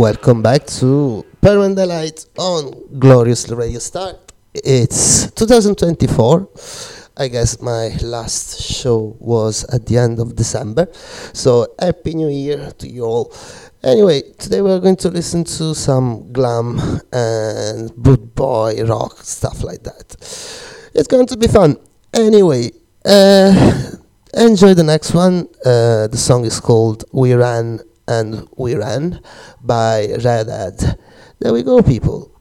welcome back to Daylight on Glorious Radio Start. It's 2024. I guess my last show was at the end of December, so Happy New Year to you all. Anyway, today we're going to listen to some glam and boot boy rock stuff like that. It's going to be fun. Anyway, uh, enjoy the next one. Uh, the song is called We Ran and We Ran by Radad. There we go, people.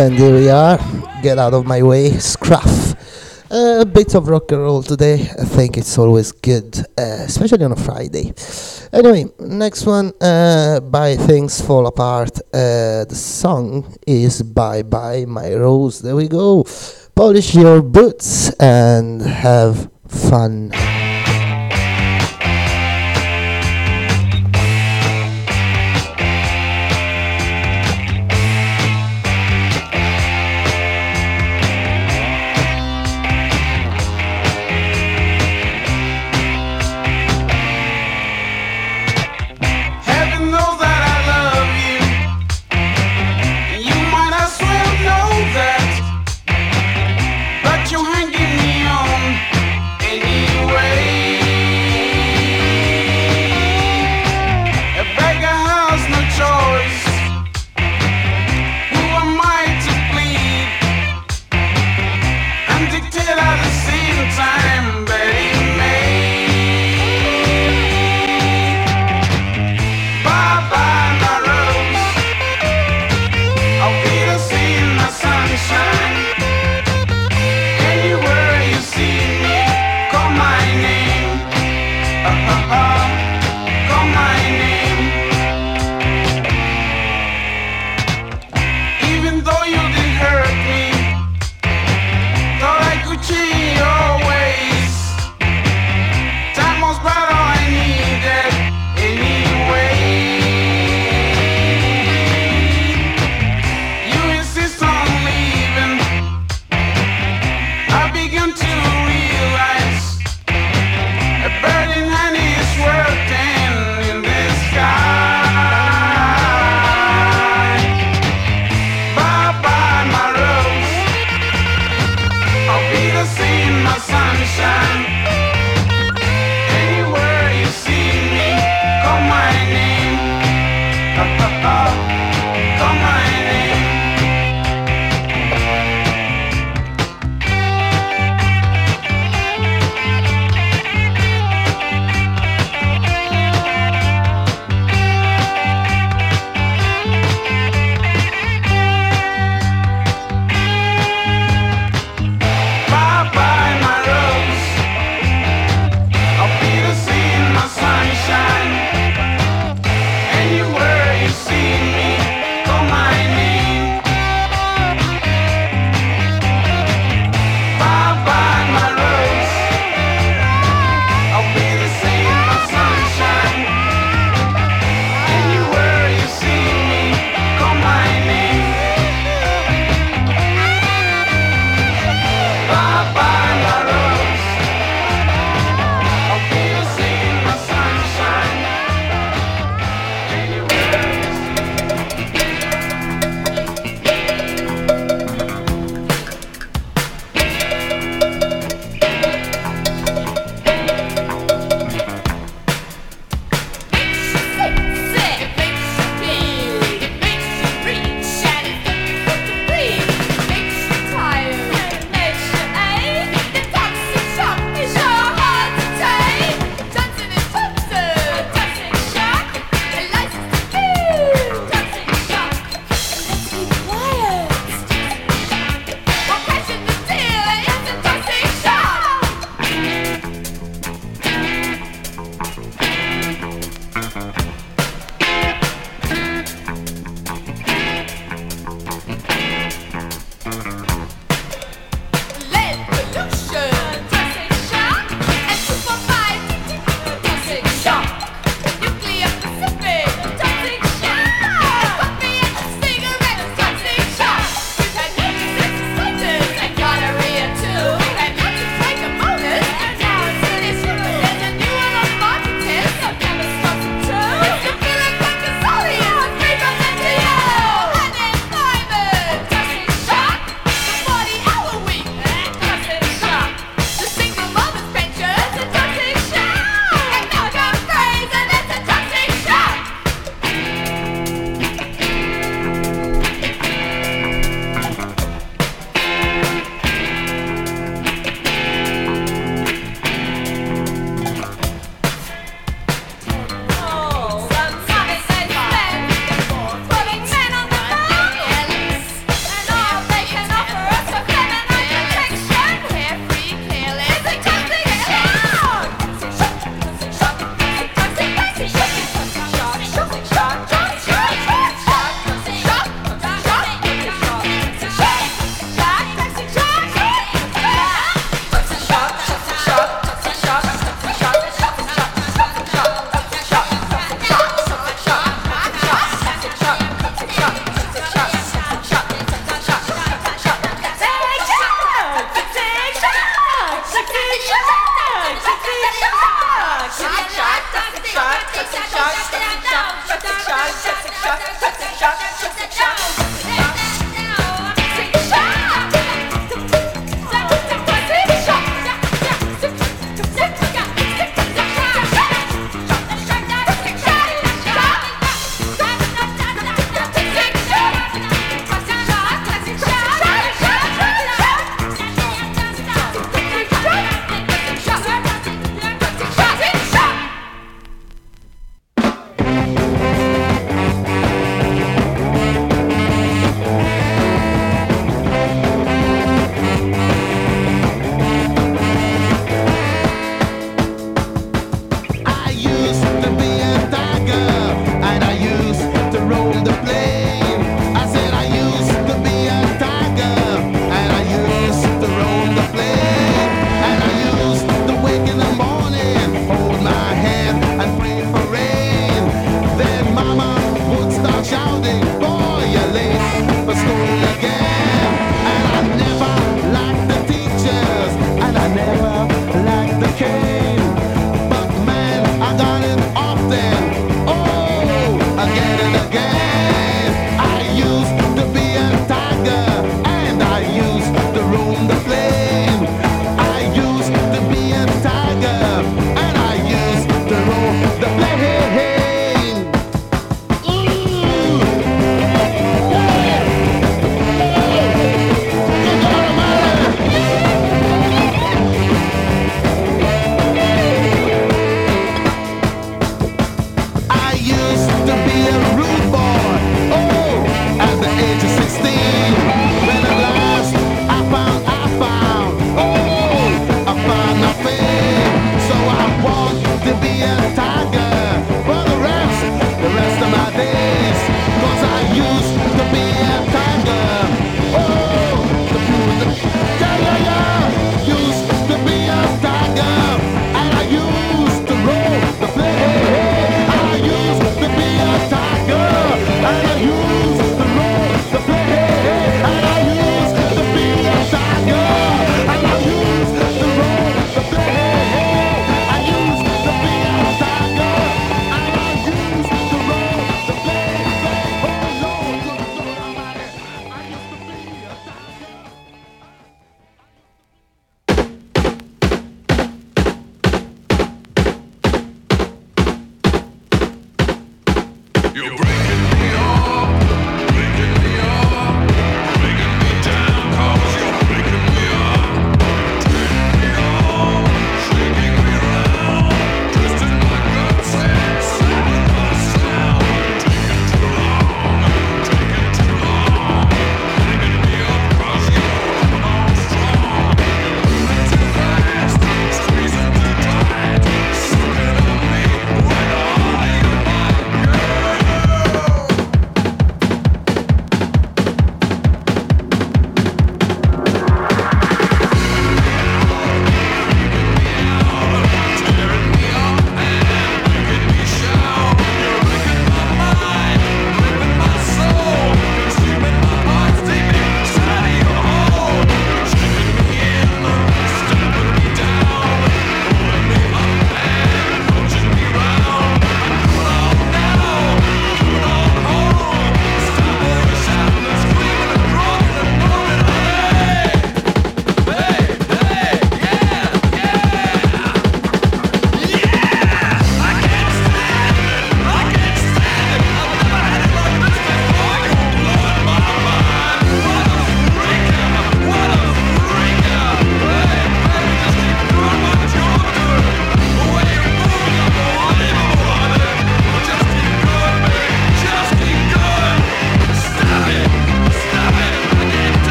And here we are. Get out of my way, Scruff. Uh, a bit of rock and roll today. I think it's always good, uh, especially on a Friday. Anyway, next one uh, by Things Fall Apart. Uh, the song is Bye Bye My Rose. There we go. Polish your boots and have fun.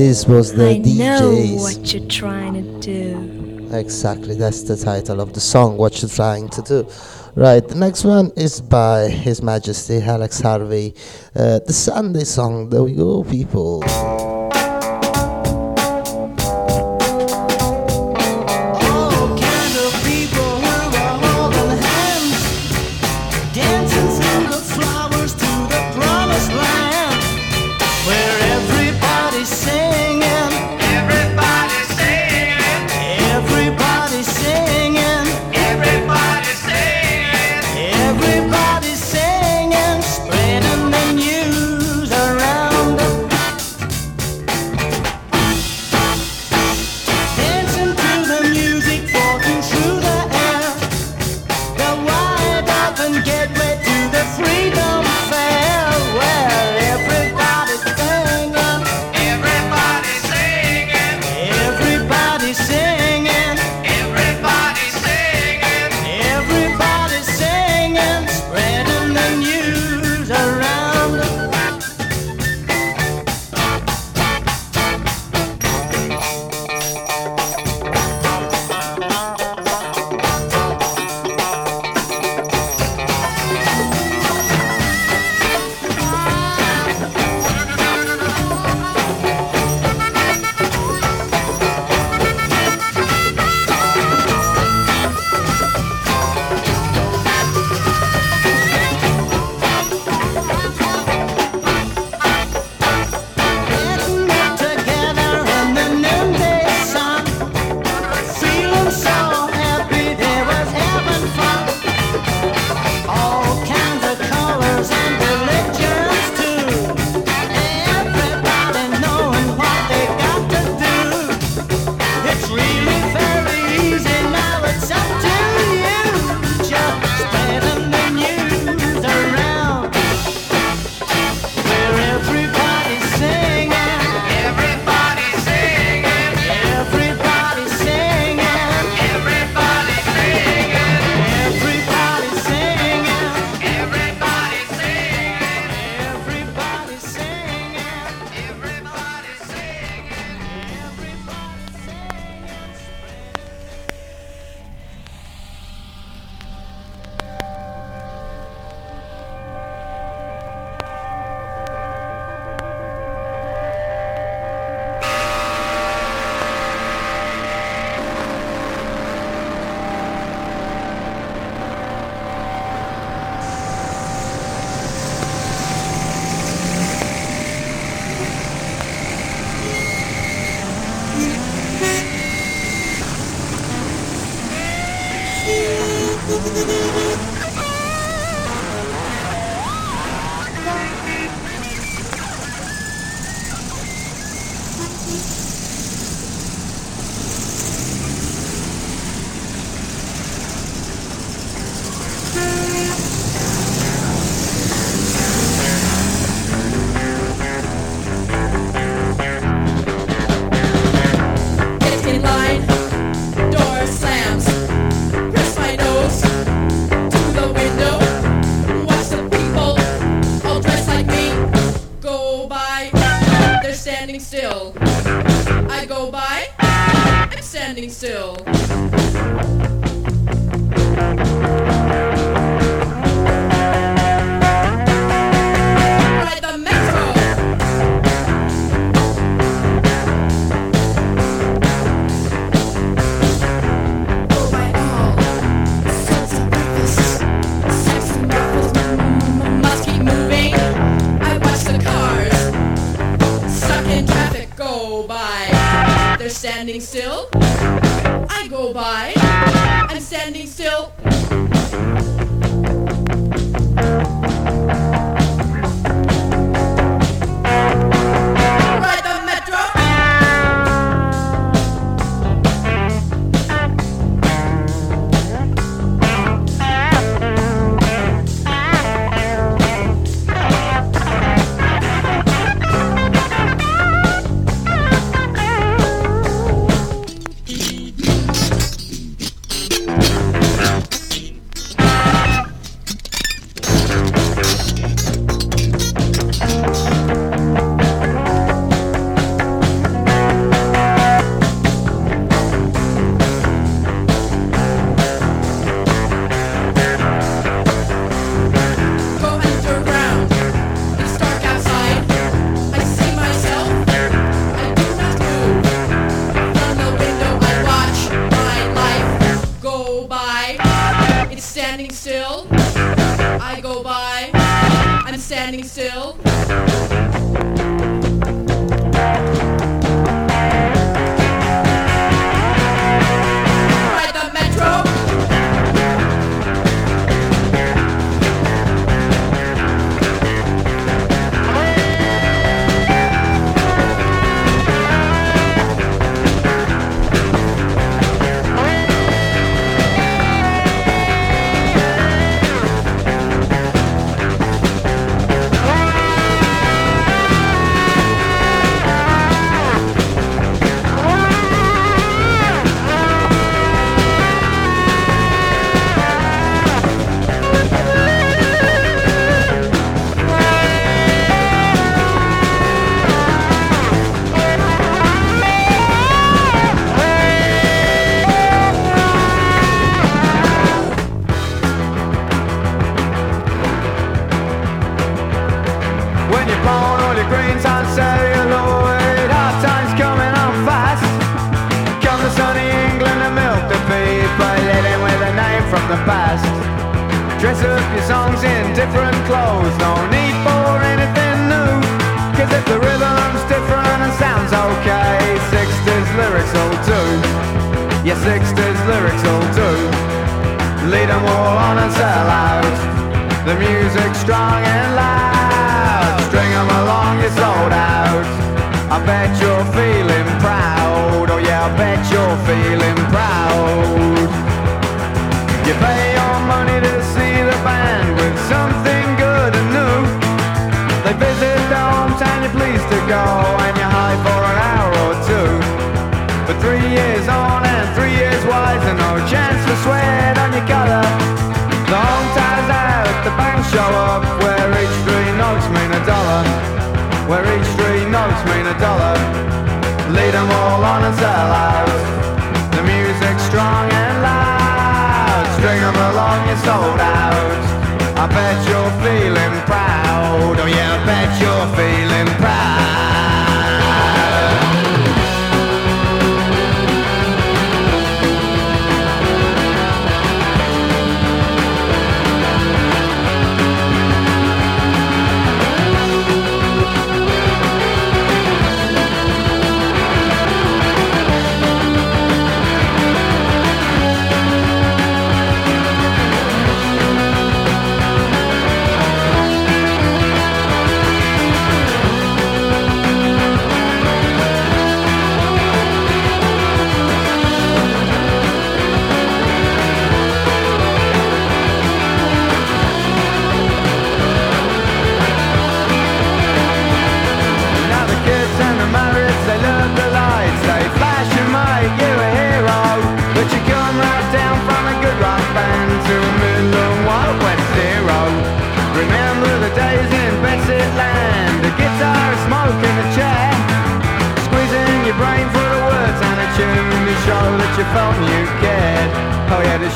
This was the I DJs. know what you're trying to do. Exactly, that's the title of the song, What You're Trying to Do. Right, the next one is by His Majesty Alex Harvey, uh, the Sunday song. There we go, people.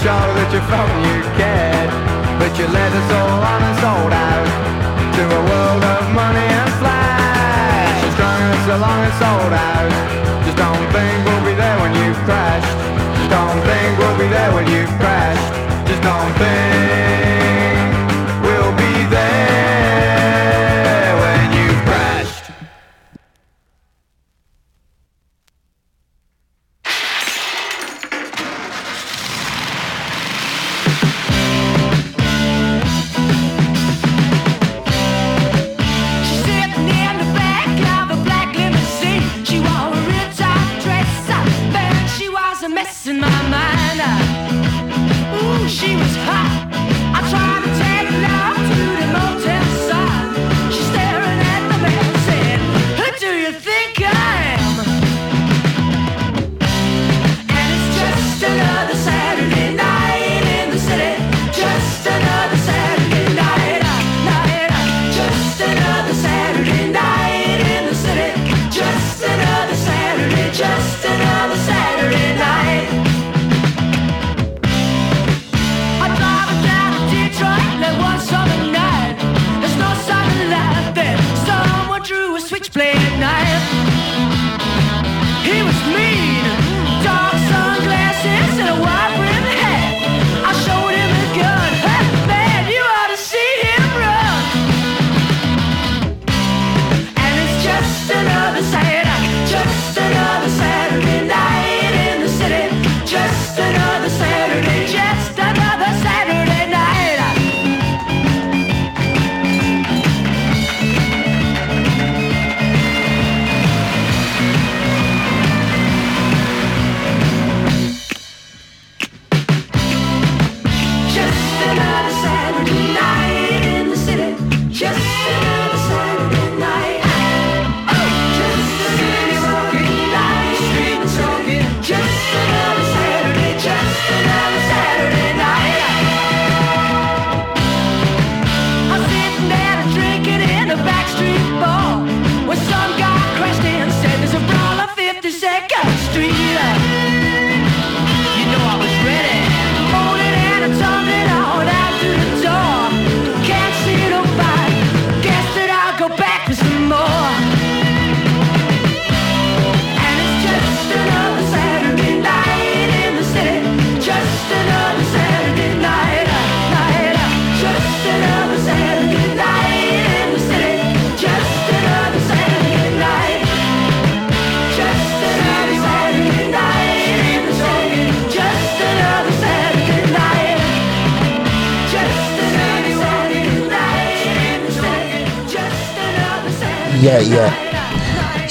Show that you're from kid But you led us all on and sold out To a world of money and flash. You strung us along and sold out Just don't think we'll be there when you've crashed Just don't think we'll be there when you've crashed Just don't think Será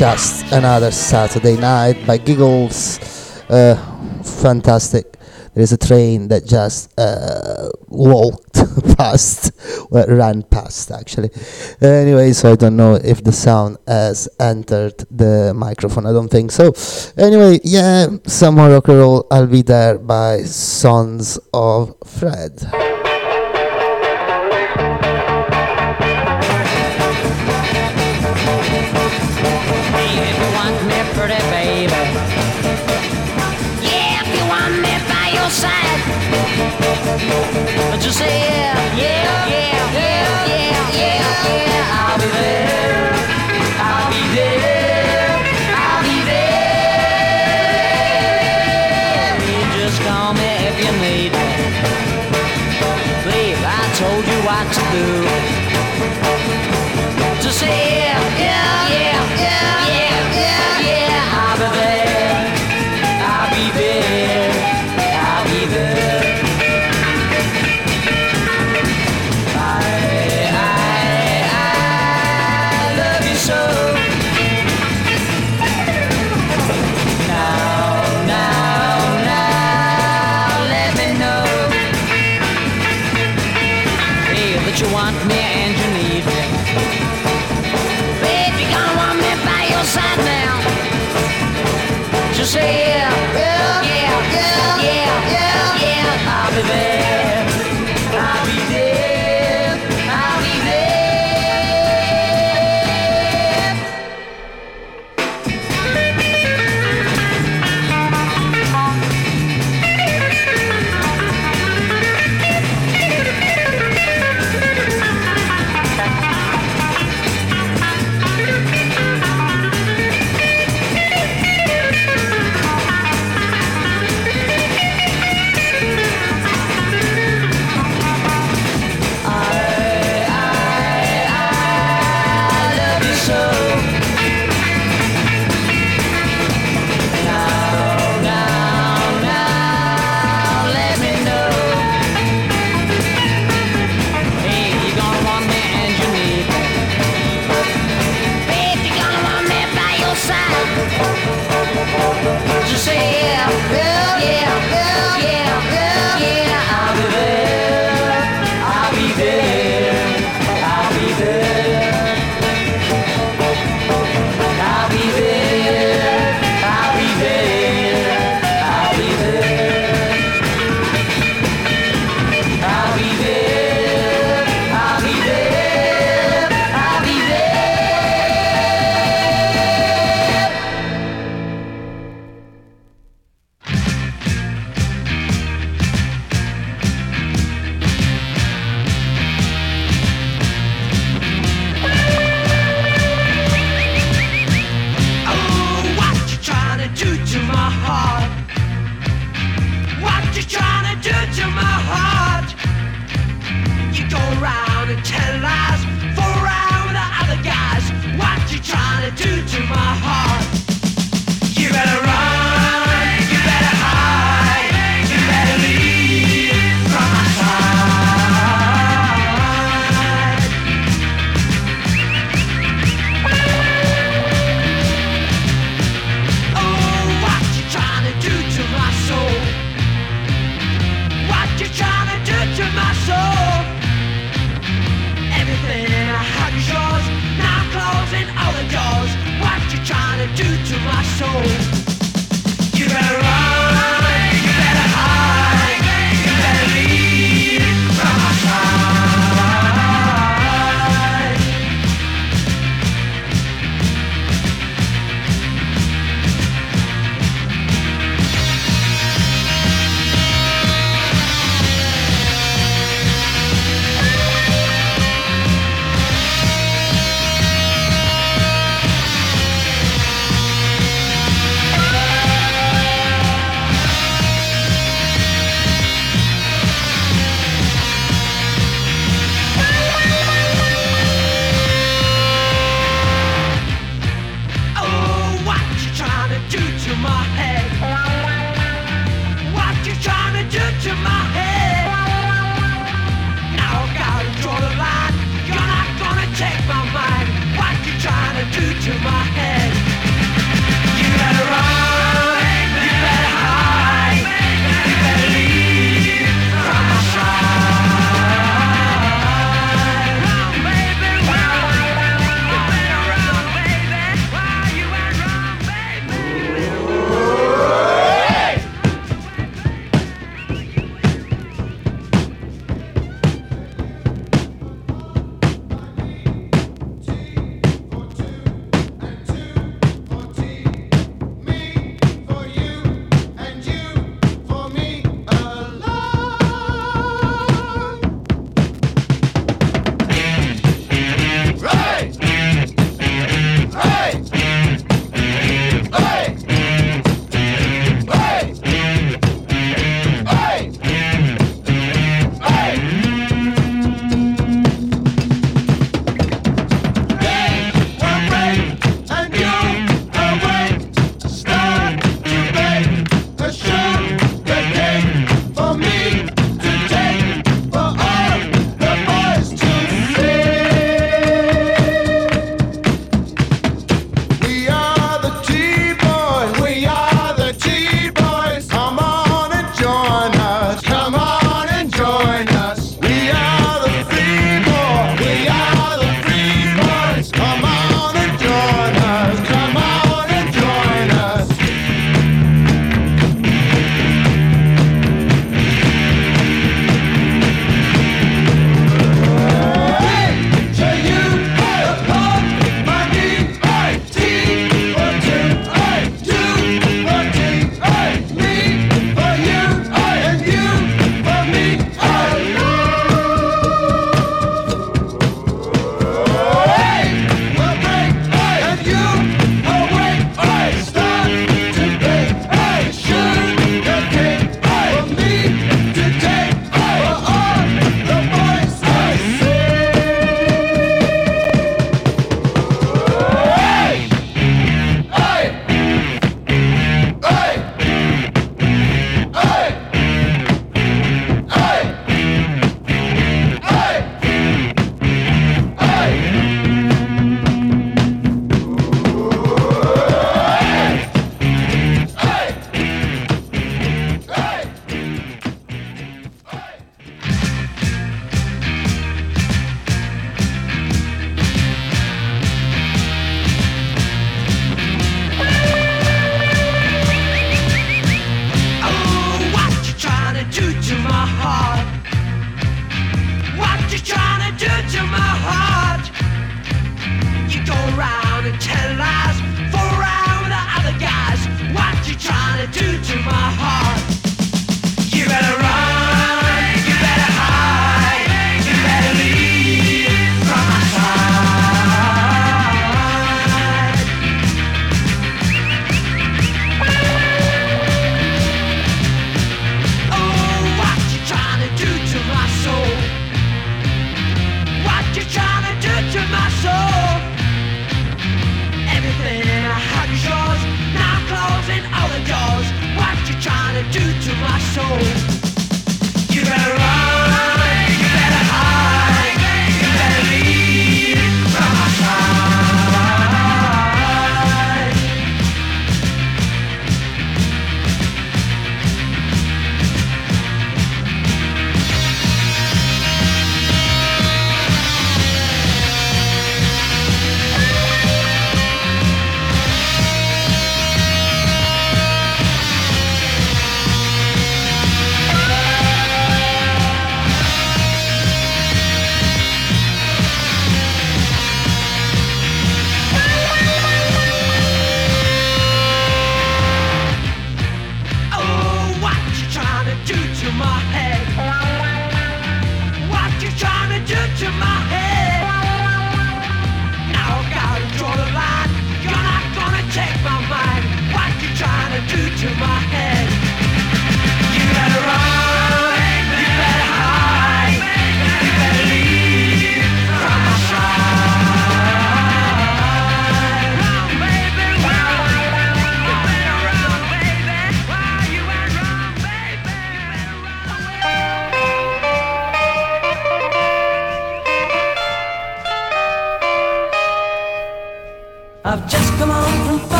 Just Another Saturday Night by Giggles. Uh, fantastic. There is a train that just uh, walked past, well, ran past actually. Anyway, so I don't know if the sound has entered the microphone. I don't think so. Anyway, yeah, some more rock and roll. I'll be there by Sons of Fred.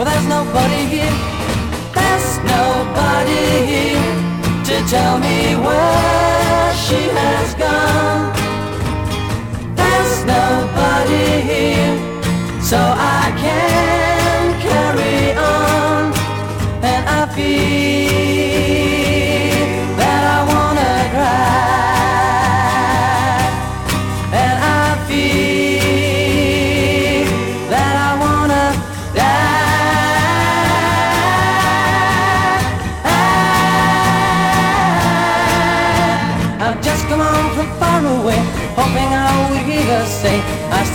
Well, there's nobody here. There's nobody here to tell me where.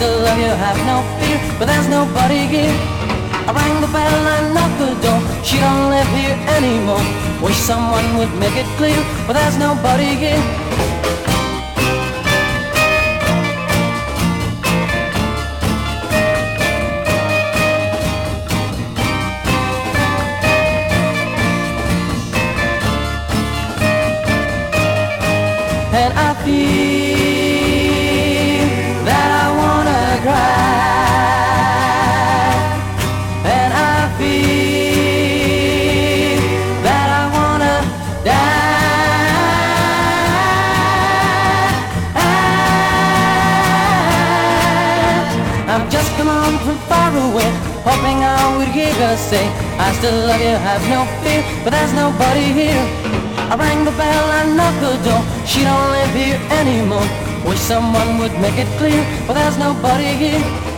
Cause love you have no fear But there's nobody here. I rang the bell and knocked the door. She don't live here anymore. Wish someone would make it clear But there's nobody here. And I feel I say I still love you, have no fear But there's nobody here. I rang the bell and knocked the door. She don't live here anymore. Wish someone would make it clear But there's nobody here.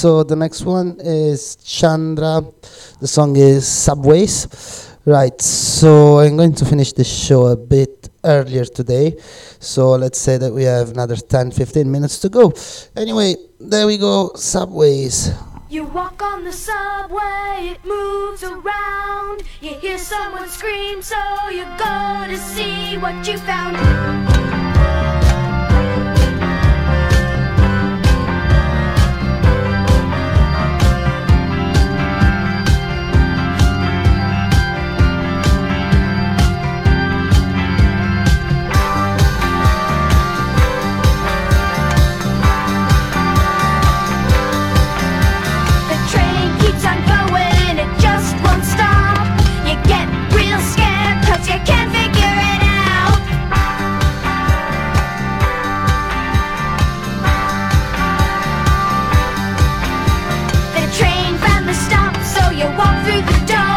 So the next one is Chandra. The song is Subways. Right, so I'm going to finish this show a bit earlier today. So let's say that we have another 10 15 minutes to go. Anyway, there we go. Subways. You walk on the subway, it moves around. You hear someone scream, so you go to see what you found. the dark.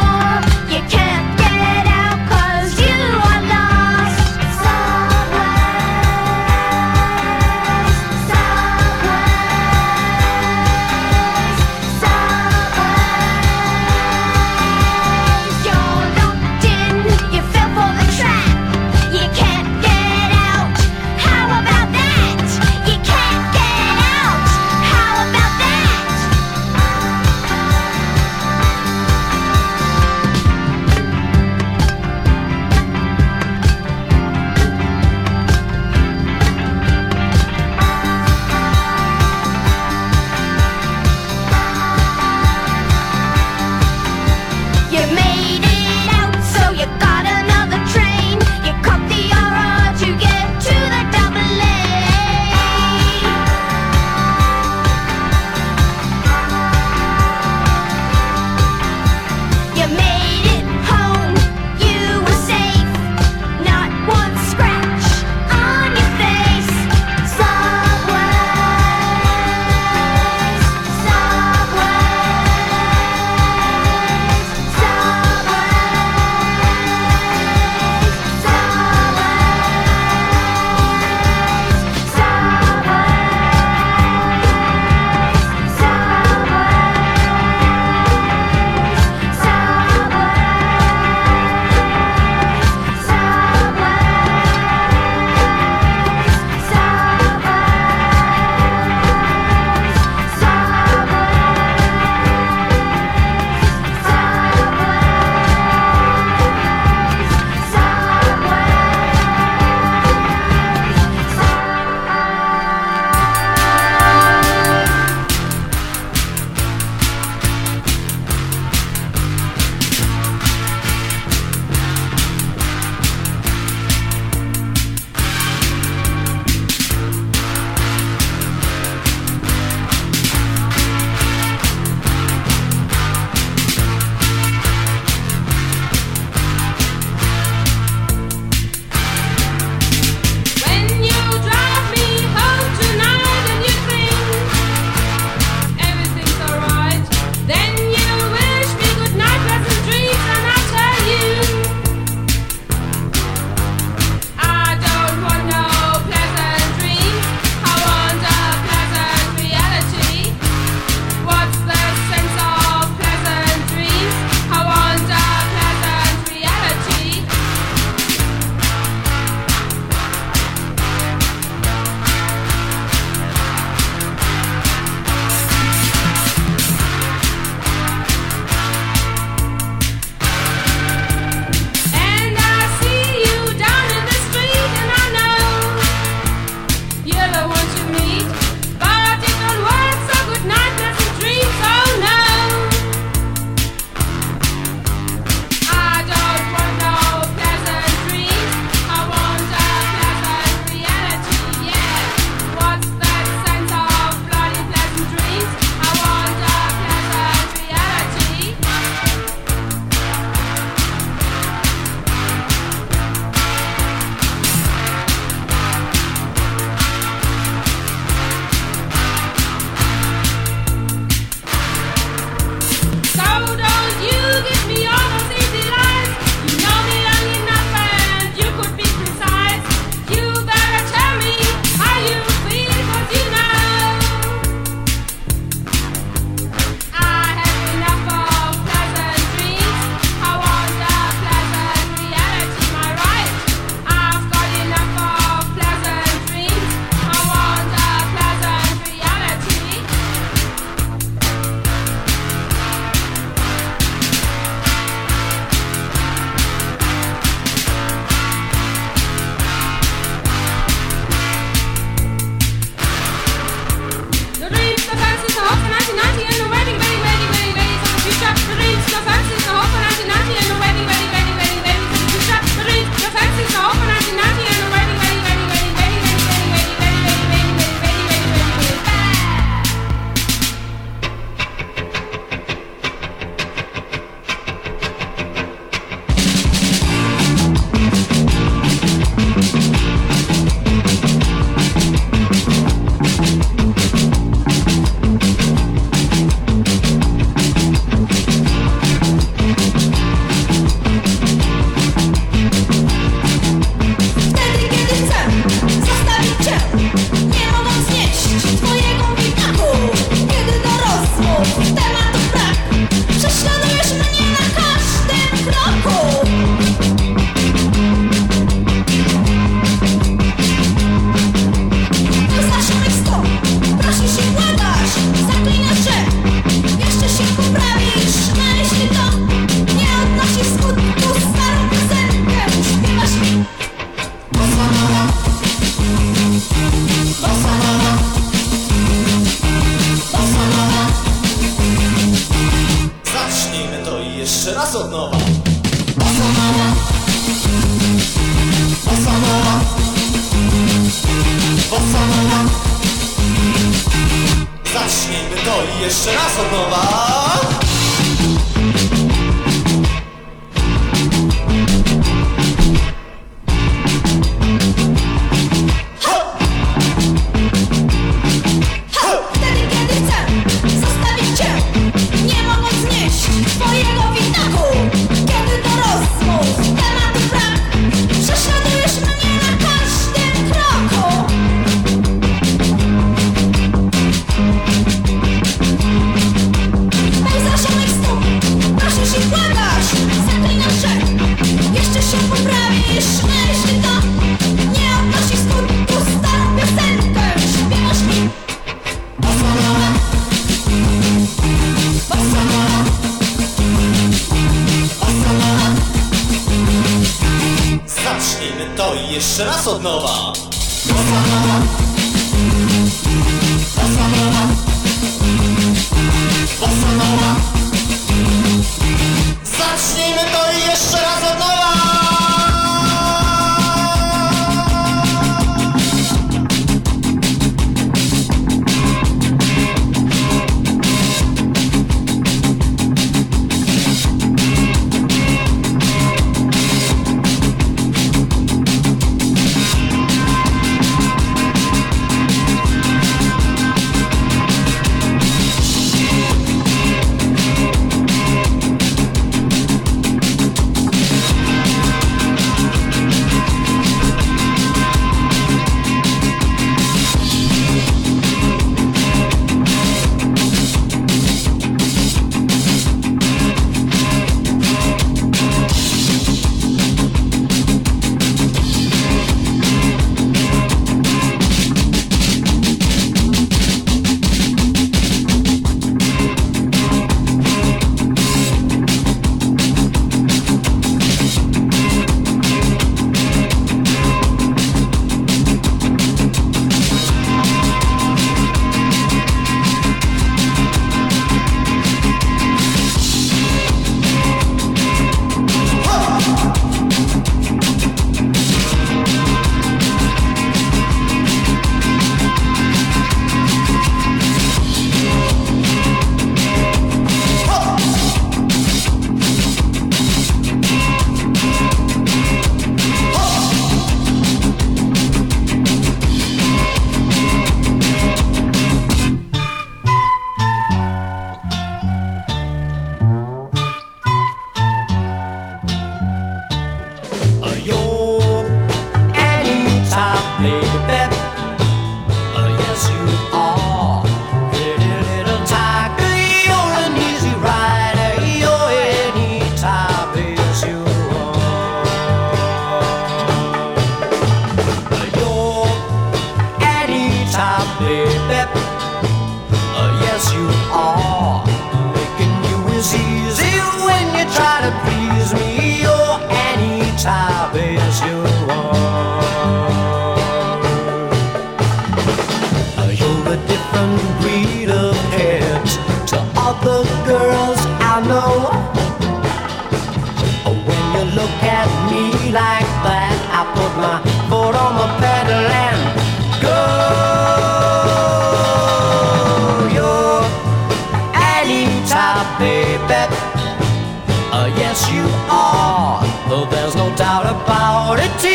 知道吧？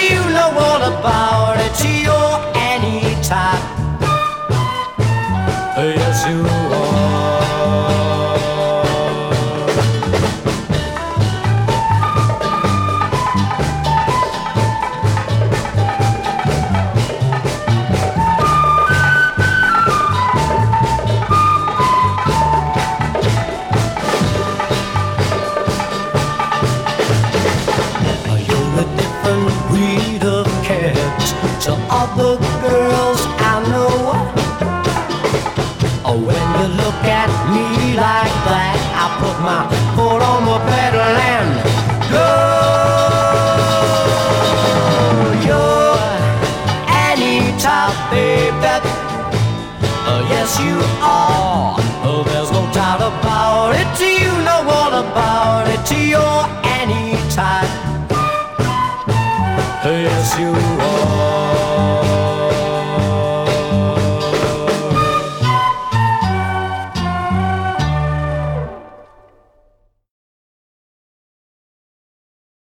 You know all about